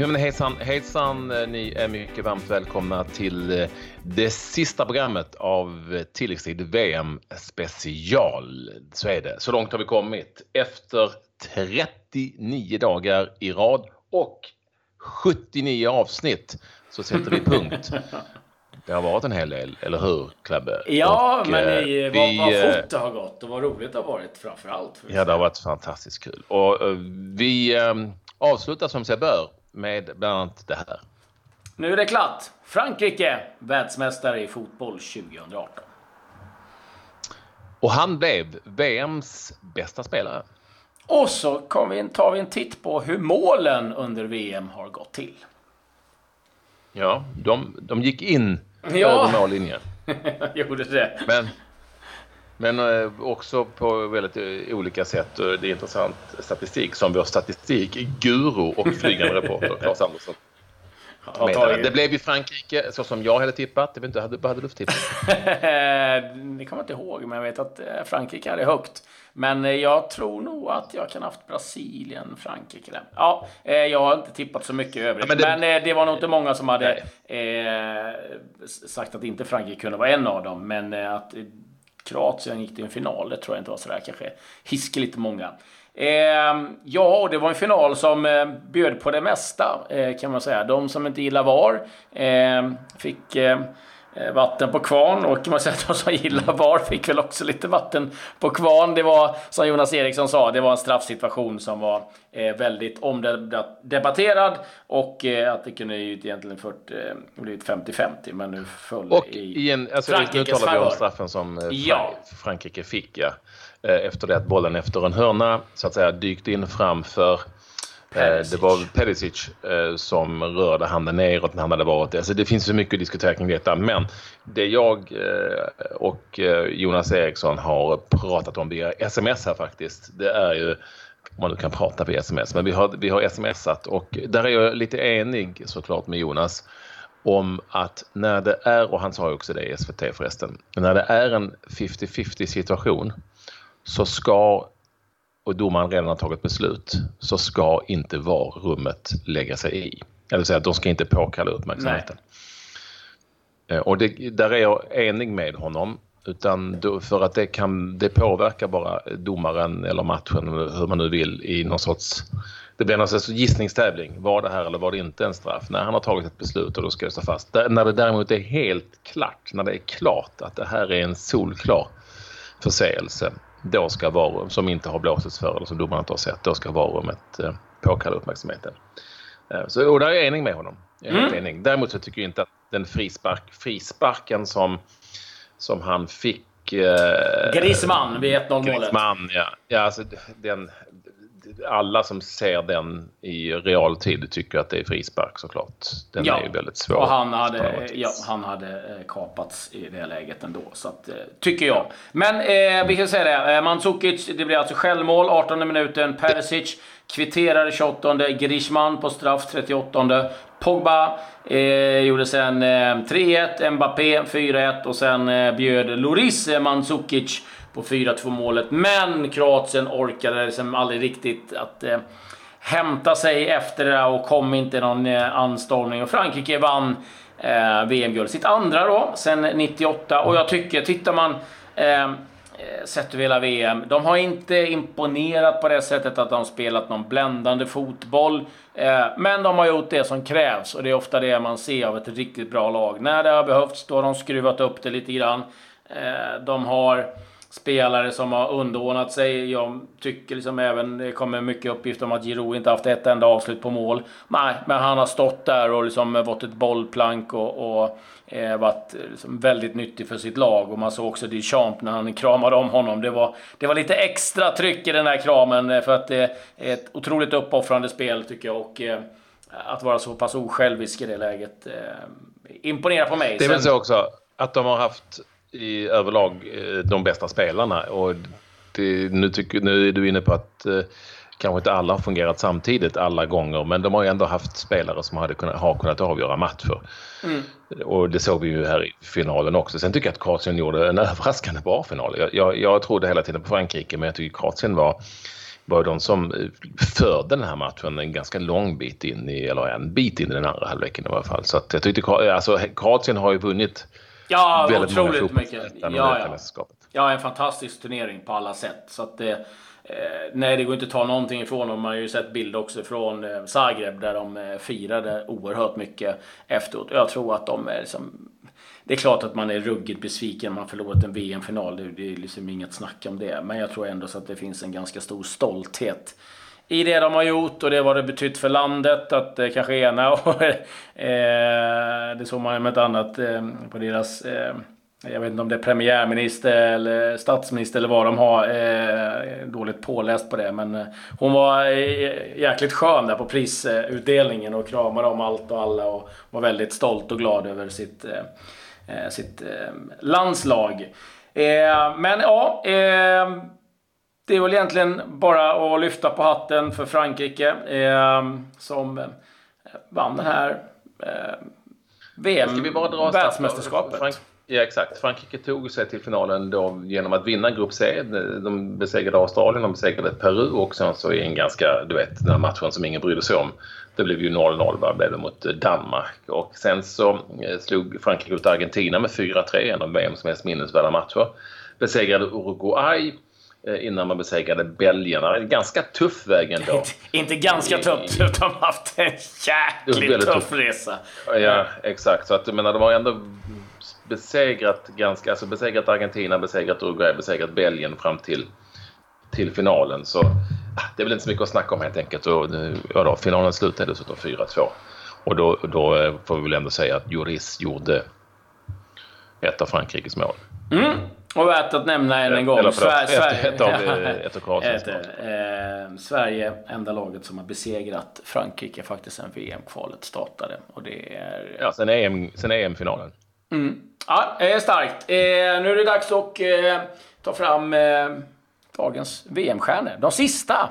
Ja, men hejsan, hejsan, ni är mycket varmt välkomna till eh, det sista programmet av tilläggstid VM special. Så är det. Så långt har vi kommit. Efter 39 dagar i rad och 79 avsnitt så sätter vi punkt. Det har varit en hel del, eller hur Klabbe? Ja, och, men i, eh, vi, vad, vad eh, fort det har gått och vad roligt det har varit framför allt. Ja, det har varit fantastiskt kul. Och vi avslutar som sig bör med bland annat det här. Nu är det klart. Frankrike, världsmästare i fotboll 2018. Och han blev VMs bästa spelare. Och så vi, tar vi en titt på hur målen under VM har gått till. Ja, de, de gick in ja. över mållinjen. Gjorde det. Men, men eh, också på väldigt eh, olika sätt. Det är intressant statistik som vår statistikguru och flygande reporter Claes Andersson det blev ju Frankrike så som jag hade tippat. Jag vet inte, vad hade du för tipp? det kommer jag inte ihåg, men jag vet att eh, Frankrike hade högt. Men jag tror nog att jag kan ha haft Brasilien, Frankrike där. Ja, jag har inte tippat så mycket övrigt. Ja, men, det... men, det... var nog inte många som hade eh, sagt att inte Frankrike kunde vara en av dem. Men att Kroatien gick till en final, det tror jag inte var sådär kanske hiskeligt många. Eh, ja, och det var en final som eh, bjöd på det mesta eh, kan man säga. De som inte gillar VAR ehm, fick eh, vatten på kvarn och man säga att de som gillar VAR fick väl också lite vatten på kvarn. Det var som Jonas Eriksson sa, det var en straffsituation som var eh, väldigt omdebatterad och att det kunde ju egentligen fört, blivit 50-50 men nu föll och i, i en, alltså, Frankrikes Nu talar vi om straffen som ja. Frankrike fick ja. Eh, efter det att bollen efter en hörna så att säga dykt in framför eh, Perisic. Det var Perisic eh, som rörde handen neråt när han hade varit det. Alltså det finns så mycket att diskutera kring detta. Men det jag och Jonas Eriksson har pratat om via sms här faktiskt. Det är ju, om man nu kan prata via sms, men vi har, vi har smsat och där är jag lite enig såklart med Jonas om att när det är, och han sa ju också det i SVT förresten, när det är en 50-50 situation så ska, och domaren redan har tagit beslut, så ska inte VAR-rummet lägga sig i. Eller säga att de ska inte påkalla uppmärksamheten. Nej. Eh, och det, där är jag enig med honom. Utan då, för att det, kan, det påverkar bara domaren eller matchen, hur man nu vill, i någon sorts... Det blir någon sorts gissningstävling. Var det här eller var det inte en straff? När han har tagit ett beslut och då ska det stå fast. Där, när det däremot är helt klart, när det är klart att det här är en solklar förseelse, då ska varum, som inte har blåsits för eller som domaren inte har sett, då ska varummet eh, påkalla uppmärksamheten. Eh, så, och där är jag enig med honom. Jag är mm. enig. Däremot så tycker jag inte att den frispark, frisparken som, som han fick eh, Griezmann vid 1-0 målet. Griezmann, ja. ja alltså, den, alla som ser den i realtid tycker att det är frispark såklart. Den ja. är ju väldigt svår. Och han hade, ja, han hade eh, kapats i det läget ändå. Så att, eh, tycker jag. Men eh, vi kan säga det. Eh, Mandzukic, det blir alltså självmål 18 minuten. Perisic kvitterar 28. Griezmann på straff 38. Pogba eh, gjorde sen eh, 3-1. Mbappé 4-1 och sen eh, bjöd Loris Mandzukic på 4-2 målet. Men Kroatien orkade liksom aldrig riktigt att eh, hämta sig efter det och kom inte någon eh, anstormning. Och Frankrike vann eh, VM-guld. Sitt andra då, sen 98. Och jag tycker, tittar man eh, eh sett över hela VM. De har inte imponerat på det sättet att de spelat någon bländande fotboll. Eh, men de har gjort det som krävs och det är ofta det man ser av ett riktigt bra lag. När det har behövts, då har de skruvat upp det lite grann. Eh, de har spelare som har underordnat sig. Jag tycker liksom även, det kommer mycket uppgifter om att Giroud inte haft ett enda avslut på mål. Nej, men han har stått där och liksom varit ett bollplank och, och eh, varit liksom väldigt nyttig för sitt lag. Och man såg också Duchamp när han kramade om honom. Det var, det var lite extra tryck i den här kramen eh, för att det är ett otroligt uppoffrande spel tycker jag. Och, eh, att vara så pass osjälvisk i det läget eh, imponerar på mig. Det är väl så också att de har haft i överlag eh, de bästa spelarna. Och det, nu, tycker, nu är du inne på att eh, kanske inte alla har fungerat samtidigt alla gånger men de har ju ändå haft spelare som hade kunnat, har kunnat avgöra matcher. Mm. Och det såg vi ju här i finalen också. Sen tycker jag att Kroatien gjorde en överraskande bra final. Jag, jag, jag trodde hela tiden på Frankrike men jag tycker Kroatien var var de som förde den här matchen en ganska lång bit in i, eller en bit in i den andra halvleken i alla fall. Så jag tyckte, alltså Kroatien har ju vunnit ja, väldigt otroligt många mycket. Ja, ja. ja, en fantastisk turnering på alla sätt. Så att det, eh, nej, det går inte att ta någonting ifrån dem. Man har ju sett bilder också från eh, Zagreb där de eh, firade oerhört mycket efteråt. Jag tror att de är liksom det är klart att man är ruggigt besviken man förlorat en VM-final. Det är liksom inget snack om det. Men jag tror ändå så att det finns en ganska stor stolthet i det de har gjort och det vad det betytt för landet. Att eh, kanske ena och eh, det såg man med ett annat eh, på deras eh, jag vet inte om det är premiärminister eller statsminister eller vad de har. Eh, dåligt påläst på det. Men eh, hon var eh, jäkligt skön där på prisutdelningen och kramade om allt och alla och var väldigt stolt och glad över sitt eh, sitt eh, landslag. Men ja, det är väl egentligen bara att lyfta på hatten för Frankrike som vann den här VM-världsmästerskapet. Ja, exakt. Frankrike tog sig till finalen då genom att vinna Grupp C. De besegrade Australien, de besegrade Peru och sen så i en ganska, du vet, den här matchen som ingen brydde sig om. Det blev ju 0-0 blev det mot Danmark och sen så eh, slog Frankrike ut Argentina med 4-3, en av VMs mest minnesvärda matcher. Besegrade Uruguay eh, innan man besegrade belgarna. En ganska tuff väg ändå. Inte ganska tuff, utan haft en jäkligt tuff, tuff resa. Ja, exakt. Så att, jag menar, de har ändå besegrat ganska, alltså besegrat Argentina, besegrat Uruguay, besegrat Belgien fram till, till finalen. Så ah, det är väl inte så mycket att snacka om helt enkelt. Och, ja då, finalen slutade dessutom 4-2. Och då, då eh, får vi väl ändå säga att Juris gjorde ett av Frankrikes mål. Mm. Och värt att nämna än en gång. Eller förlåt, Sverige, ett, ett, av, ett av Kroatiens eh, Sverige, enda laget som har besegrat Frankrike faktiskt sen VM-kvalet startade. Och det är... Ja, sen EM-finalen. Sen EM mm. Ja, starkt. Eh, nu är det dags att eh, ta fram eh, dagens VM-stjärnor. De sista.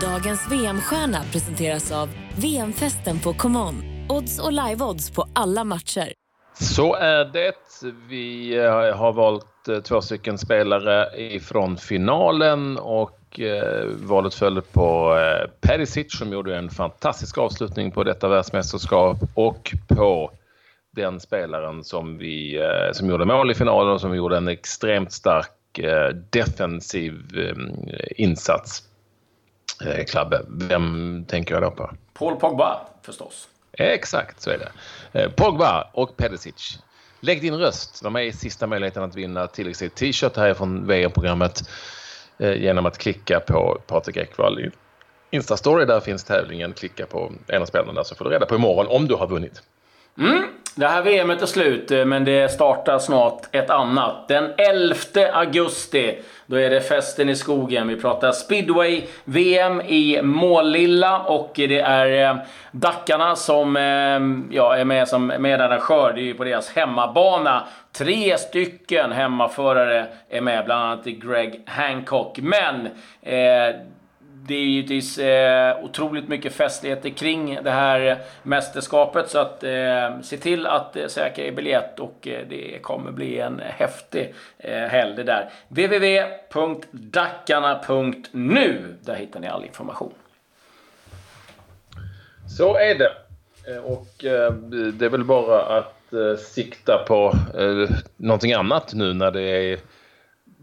Dagens VM-stjärna presenteras av VM-festen på ComeOn. Odds och live-odds på alla matcher. Så är det. Vi eh, har valt eh, två stycken spelare ifrån finalen och eh, valet föll på Perisic som gjorde en fantastisk avslutning på detta världsmästerskap och på den spelaren som, vi, som gjorde mål i finalen och som gjorde en extremt stark defensiv insats. Klabbe, vem tänker jag då på? Paul Pogba förstås. Exakt, så är det. Eh, Pogba och Pedicic. Lägg din röst. De är sista möjligheten att vinna tilläggstid t-shirt här från VM-programmet. Eh, genom att klicka på Patrik Ekwall Instastory. Där finns tävlingen. Klicka på en av spelarna så får du reda på imorgon om du har vunnit. Mm. Det här VMet är slut, eh, men det startar snart ett annat. Den 11 augusti, då är det festen i skogen. Vi pratar speedway-VM i Målilla och det är eh, Dackarna som eh, ja, är med som medarrangör. Det är ju på deras hemmabana. Tre stycken hemmaförare är med, bland annat Greg Hancock. Men eh, det är givetvis eh, otroligt mycket festligheter kring det här mästerskapet. Så att eh, se till att eh, säkra er biljett och eh, det kommer bli en häftig eh, helg det där. www.dackarna.nu Där hittar ni all information. Så är det. Eh, och eh, det är väl bara att eh, sikta på eh, någonting annat nu när det är,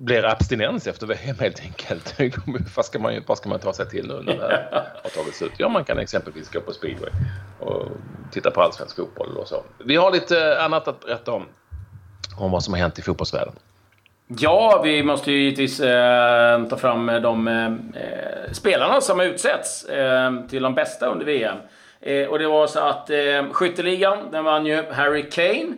blir abstinens efter VM helt enkelt. vad, ska man, vad ska man ta sig till nu när det har tagits ut? Ja, man kan exempelvis gå på speedway och titta på allsvensk fotboll och så. Vi har lite eh, annat att berätta om, om vad som har hänt i fotbollsvärlden. Ja, vi måste ju givetvis eh, ta fram eh, de eh, spelarna som har utsetts eh, till de bästa under VM. Eh, och det var så att eh, skytteligan, den vann ju Harry Kane.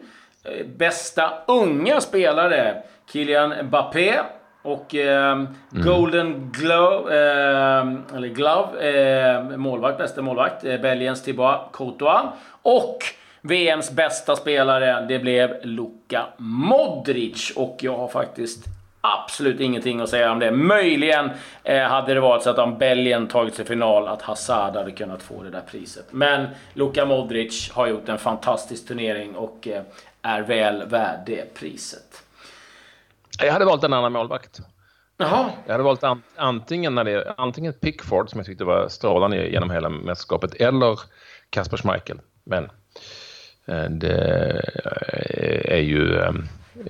Bästa unga spelare, Kylian Mbappé. Och eh, mm. Golden Glove, eh, eller Glove, eh, målvakt, bästa målvakt, eh, Belgiens Thibaut Courtois. Och VMs bästa spelare, det blev Luka Modric. Och jag har faktiskt absolut ingenting att säga om det. Möjligen eh, hade det varit så att om Belgien tagit sig final, att Hazard hade kunnat få det där priset. Men Luka Modric har gjort en fantastisk turnering och eh, är väl värd det priset. Jag hade valt en annan målvakt. Jaha. Jag hade valt an, antingen, när det, antingen Pickford, som jag tyckte var strålande genom hela mästerskapet, eller Kasper Schmeichel. Men eh, det är ju eh,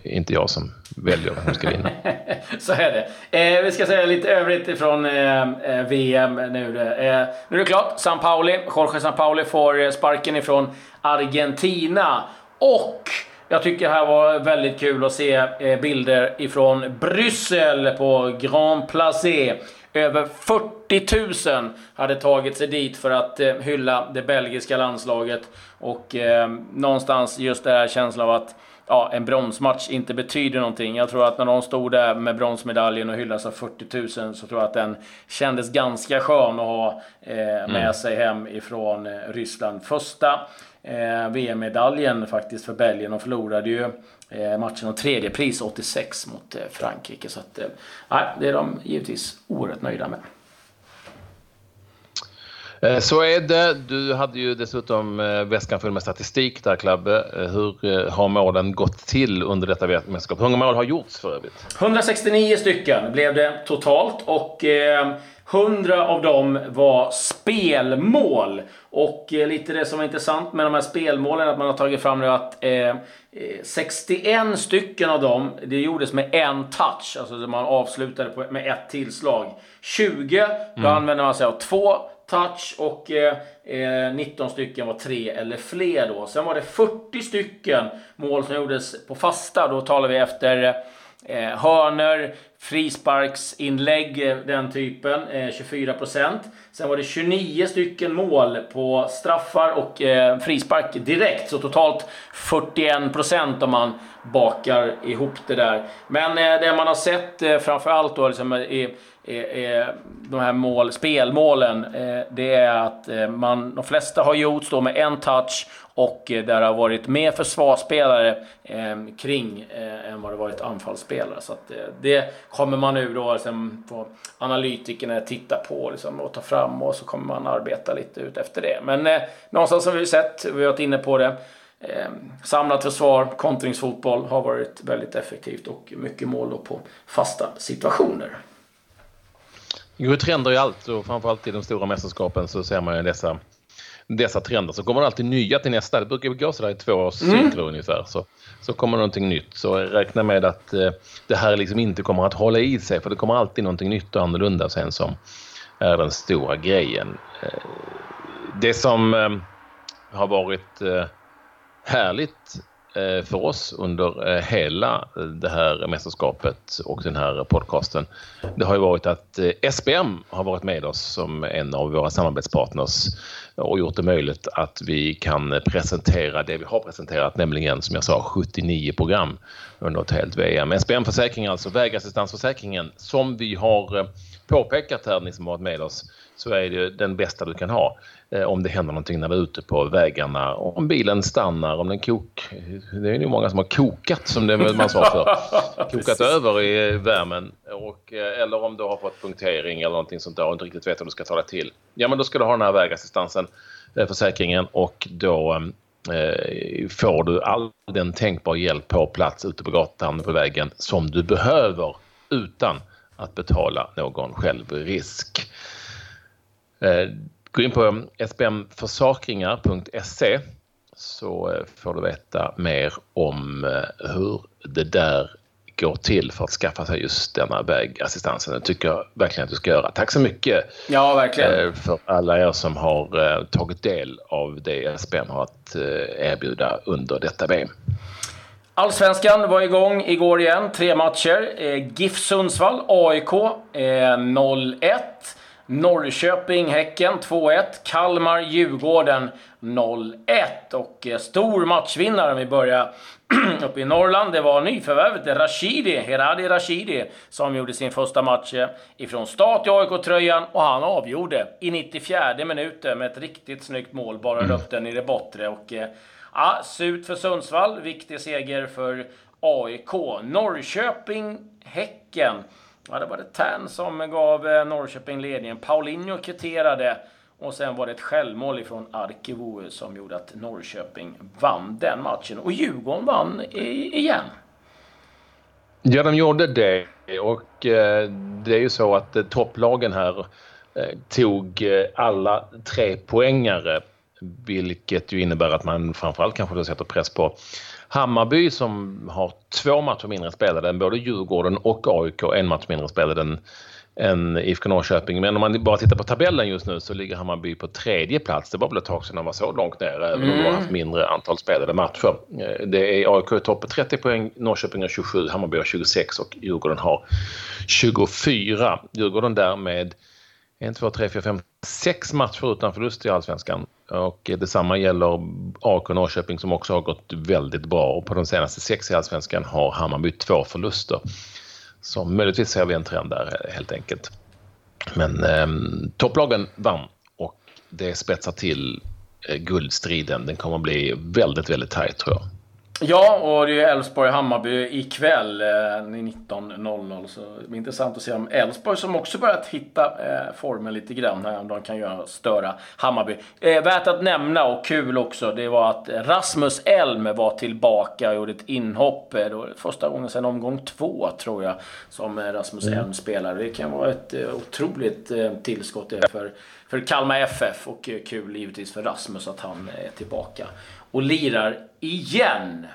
inte jag som väljer vem som ska vinna. Så är det. Eh, vi ska säga lite övrigt ifrån eh, eh VM nu. Eh, nu är det klart. San Pauli, Jorge San Pauli får sparken ifrån Argentina. Och jag tycker det här var väldigt kul att se eh, bilder ifrån Bryssel på Grand Placé. Över 40 000 hade tagit sig dit för att eh, hylla det belgiska landslaget. Och eh, någonstans just den här känslan av att ja, en bronsmatch inte betyder någonting. Jag tror att när de stod där med bronsmedaljen och hyllas av 40 000 så tror jag att den kändes ganska skön att ha eh, med mm. sig hem ifrån eh, Ryssland. Första eh, VM-medaljen faktiskt för Belgien. De förlorade ju eh, matchen om tredje pris 86 mot eh, Frankrike. Så att, eh, det är de givetvis oerhört nöjda med. Eh, så är det. Du hade ju dessutom eh, väskan full med statistik där, Klabbe. Eh, hur har målen gått till under detta mästerskap? Hur många mål har gjorts för övrigt? 169 stycken blev det totalt och 100 av dem var spelmål. Och lite det som är intressant med de här spelmålen att man har tagit fram nu att eh, 61 stycken av dem, det gjordes med en touch. Alltså man avslutade på, med ett tillslag. 20, då mm. använder man sig av två touch och eh, 19 eh, stycken var tre eller fler då. Sen var det 40 stycken mål som gjordes på fasta. Då talar vi efter eh, hörner, frisparksinlägg, eh, den typen, eh, 24% Sen var det 29 stycken mål på straffar och eh, frispark direkt. Så totalt 41% om man bakar ihop det där. Men det man har sett framförallt då liksom, är de här mål, spelmålen, eh, det är att eh, man, de flesta har gjorts då med en touch och eh, där har varit mer försvarsspelare kring än vad det varit anfallsspelare. Så att det kommer man nu då liksom sen får analytikerna titta på liksom, och ta fram och så kommer man arbeta lite ut efter det. Men någonstans har vi sett, vi har varit inne på det, eh, samlat försvar, kontringsfotboll har varit väldigt effektivt och mycket mål då på fasta situationer. Det går trender i allt och framförallt i de stora mästerskapen så ser man ju dessa, dessa trender. Så kommer det alltid nya till nästa. Det brukar gå sådär i två års mm. ungefär. Så, så kommer någonting nytt. Så räkna med att eh, det här liksom inte kommer att hålla i sig för det kommer alltid någonting nytt och annorlunda sen som är den stora grejen. Eh, det som eh, har varit eh, härligt Eh, för oss under eh, hela det här mästerskapet och den här podcasten, det har ju varit att eh, SBM har varit med oss som en av våra samarbetspartners och gjort det möjligt att vi kan presentera det vi har presenterat, nämligen som jag sa 79 program under ett helt VM. SBM Försäkring, alltså vägassistansförsäkringen, som vi har påpekat här, ni som har varit med oss, så är det den bästa du kan ha eh, om det händer någonting när vi är ute på vägarna. Om bilen stannar, om den kok... Det är ju många som har kokat som det man sa för. Kokat över i värmen. Och, eh, eller om du har fått punktering eller någonting sånt där och inte riktigt vet hur du ska ta det till. Ja men då ska du ha den här vägassistansen, eh, försäkringen och då eh, får du all den tänkbar hjälp på plats ute på gatan på vägen som du behöver utan att betala någon självrisk. Eh, gå in på sbmförsakringar.se så eh, får du veta mer om eh, hur det där går till för att skaffa sig just denna vägassistansen. Det tycker jag verkligen att du ska göra. Tack så mycket ja, verkligen. för alla er som har tagit del av det SBM har att erbjuda under detta VM. Allsvenskan var igång igår igen. Tre matcher. GIF Sundsvall, AIK 0-1. Norrköping, Häcken 2-1. Kalmar, Djurgården 0-1. Och eh, stor matchvinnare om vi börjar uppe i Norrland. Det var nyförvärvet Rashidi, Heradi Rashidi, som gjorde sin första match eh, ifrån start i AIK-tröjan och han avgjorde i 94 minuten med ett riktigt snyggt mål. Bara mm. upp den i det bortre. Och, eh, ja, surt för Sundsvall. Viktig seger för AIK. Norrköping, Häcken. Ja, det var det Tern som gav eh, Norrköping ledningen. Paulinho kvitterade och sen var det ett självmål ifrån Arkivo som gjorde att Norrköping vann den matchen. Och Djurgården vann igen. Ja, de gjorde det. Och eh, det är ju så att eh, topplagen här eh, tog eh, alla tre poängare vilket ju innebär att man framförallt kanske då sätter press på Hammarby som har två matcher mindre spelade än både Djurgården och AIK, en match mindre spelade än, än IFK Norrköping. Men om man bara tittar på tabellen just nu så ligger Hammarby på tredje plats. Det var väl ett tag sedan de var så långt ner, även om de har haft mindre antal spelade matcher. Eh, det är AIK i topp på 30 poäng, Norrköping har 27, Hammarby har 26 och Djurgården har 24. Djurgården därmed 1, 2, 3, 4, 5, 6 matcher utan förlust i Allsvenskan. Och detsamma gäller AIK Norrköping som också har gått väldigt bra. Och på de senaste sex i Allsvenskan har Hammarby två förluster. Så möjligtvis ser vi en trend där helt enkelt. Men eh, topplagen vann och det spetsar till eh, guldstriden. Den kommer att bli väldigt, väldigt tajt tror jag. Ja, och det är Elfsborg-Hammarby ikväll eh, 19.00. Så det blir intressant att se om Elfsborg, som också börjat hitta eh, formen lite grann, om de kan göra störa Hammarby. Eh, värt att nämna, och kul också, det var att Rasmus Elm var tillbaka och gjorde ett inhopp. Eh, då, första gången sedan omgång två, tror jag, som eh, Rasmus mm. Elm spelar. Det kan vara ett eh, otroligt tillskott för, för Kalmar FF och eh, kul givetvis för Rasmus att han är tillbaka och lirar igen.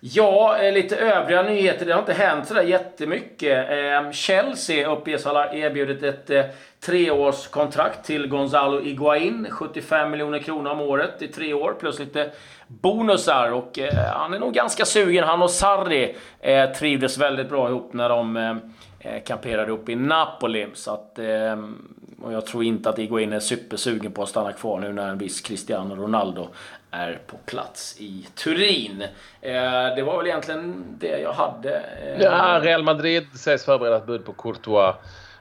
Ja, eh, lite övriga nyheter. Det har inte hänt sådär jättemycket. Ehm, Chelsea uppges ha erbjudit ett eh, treårskontrakt till Gonzalo Iguain. 75 miljoner kronor om året i tre år plus lite bonusar. Och han är nog ganska sugen. Han och Sarri trivdes väldigt bra ihop när de kamperade upp i Napoli. Så att, ehm, och jag tror inte att Iguain är supersugen på att stanna kvar nu när en viss Cristiano Ronaldo är på plats i Turin. Eh, det var väl egentligen det jag hade. Eh. Ja, Real Madrid sägs förbereda ett bud på Courtois.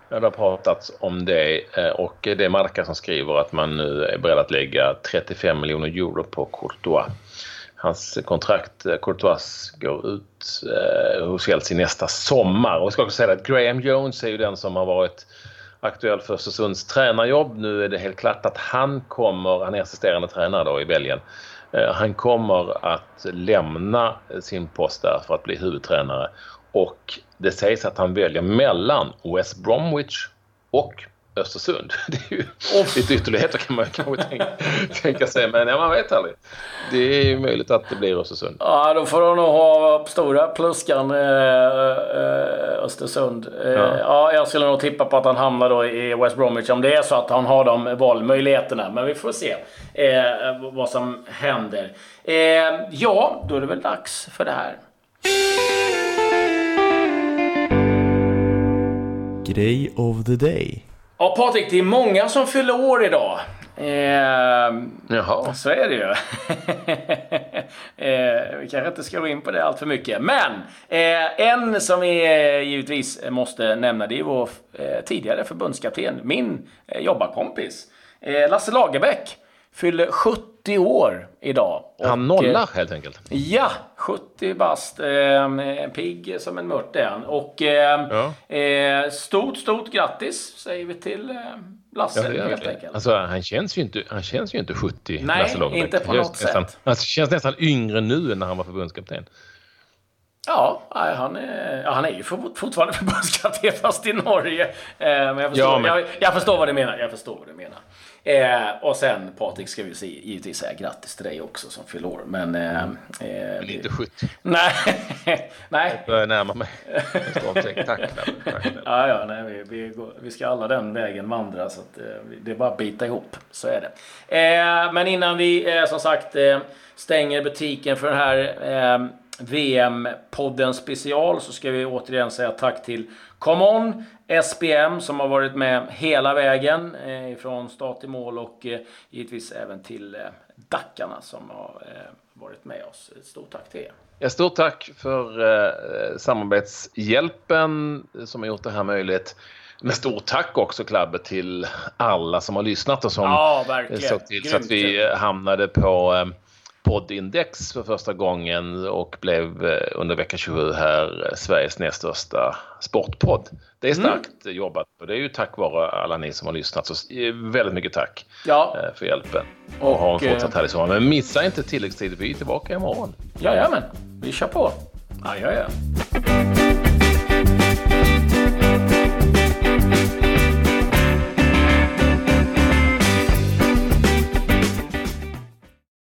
Det har pratats om det eh, och det är Marca som skriver att man nu är beredd att lägga 35 miljoner euro på Courtois. Hans kontrakt, eh, Courtois, går ut eh, hos Chelsea nästa sommar. Och jag ska också säga att Graham Jones är ju den som har varit aktuell för Östersunds tränarjobb. Nu är det helt klart att han kommer, han är assisterande tränare då i Belgien. Eh, han kommer att lämna sin post där för att bli huvudtränare och det sägs att han väljer mellan West Bromwich och Östersund. Det är ju oh. lite ytterligheter kan man kanske tänka, tänka sig, men ja, man vet aldrig. Det är ju möjligt att det blir Östersund. Ja, då får de nog ha stora pluskan eh, eh, Östersund. Eh, ja. ja. jag skulle nog tippa på att han hamnar då i West Bromwich om det är så att han har de valmöjligheterna. Men vi får se eh, vad som händer. Eh, ja, då är det väl dags för det här. Grej of the day. Ja, Patrik, det är många som fyller år idag. Eh, Jaha. Så är det ju. eh, vi kanske inte ska gå in på det allt för mycket. Men eh, en som vi eh, givetvis måste nämna, det är vår eh, tidigare förbundskapten, min eh, jobbarkompis. Eh, Lasse Lagerbäck fyller 70 år idag. Han nollar helt enkelt. Ja, 70 bast. Eh, pigg som en mört är han. Och eh, ja. eh, stort, stort grattis säger vi till eh, Lasse ja, helt enkelt. Alltså, han, känns ju inte, han känns ju inte 70, Nej, Lasse Lagerbäck. inte på något nästan, sätt. Han känns nästan yngre nu än när han var förbundskapten. Ja, han är, ja, han är ju fortfarande förbundskapten fast i Norge. Eh, men jag förstår, ja, men... Jag, jag, förstår vad du menar. Jag förstår vad du menar. Eh, och sen Patrik ska vi se, givetvis säga grattis till dig också som fyller år. Men... Eh, eh, men inte 70. Nej. nej. Jag börjar närma mig. Tack, tack, Ja, ja, nej, vi, vi, går, vi, ska alla den vägen vandra så att, eh, det är bara att bita ihop. Så är det. Eh, men innan vi eh, som sagt stänger butiken för den här VM-podden special så ska vi återigen säga tack till ComeOn, SPM som har varit med hela vägen eh, från start till mål och eh, givetvis även till eh, Dackarna som har eh, varit med oss. Stort tack till er. Ja, stort tack för eh, samarbetshjälpen som har gjort det här möjligt. Men stort tack också Klabbe till alla som har lyssnat och som ja, såg till så att vi hamnade på eh, poddindex för första gången och blev eh, under vecka 27 här eh, Sveriges näst största sportpodd. Det är mm. starkt mm. jobbat och det är ju tack vare alla ni som har lyssnat. Så eh, väldigt mycket tack ja. för hjälpen. Och, och ha en fortsatt härlig sommar. Men missa inte tilläggstid, vi är tillbaka imorgon. Jajamän, vi kör på. Ja.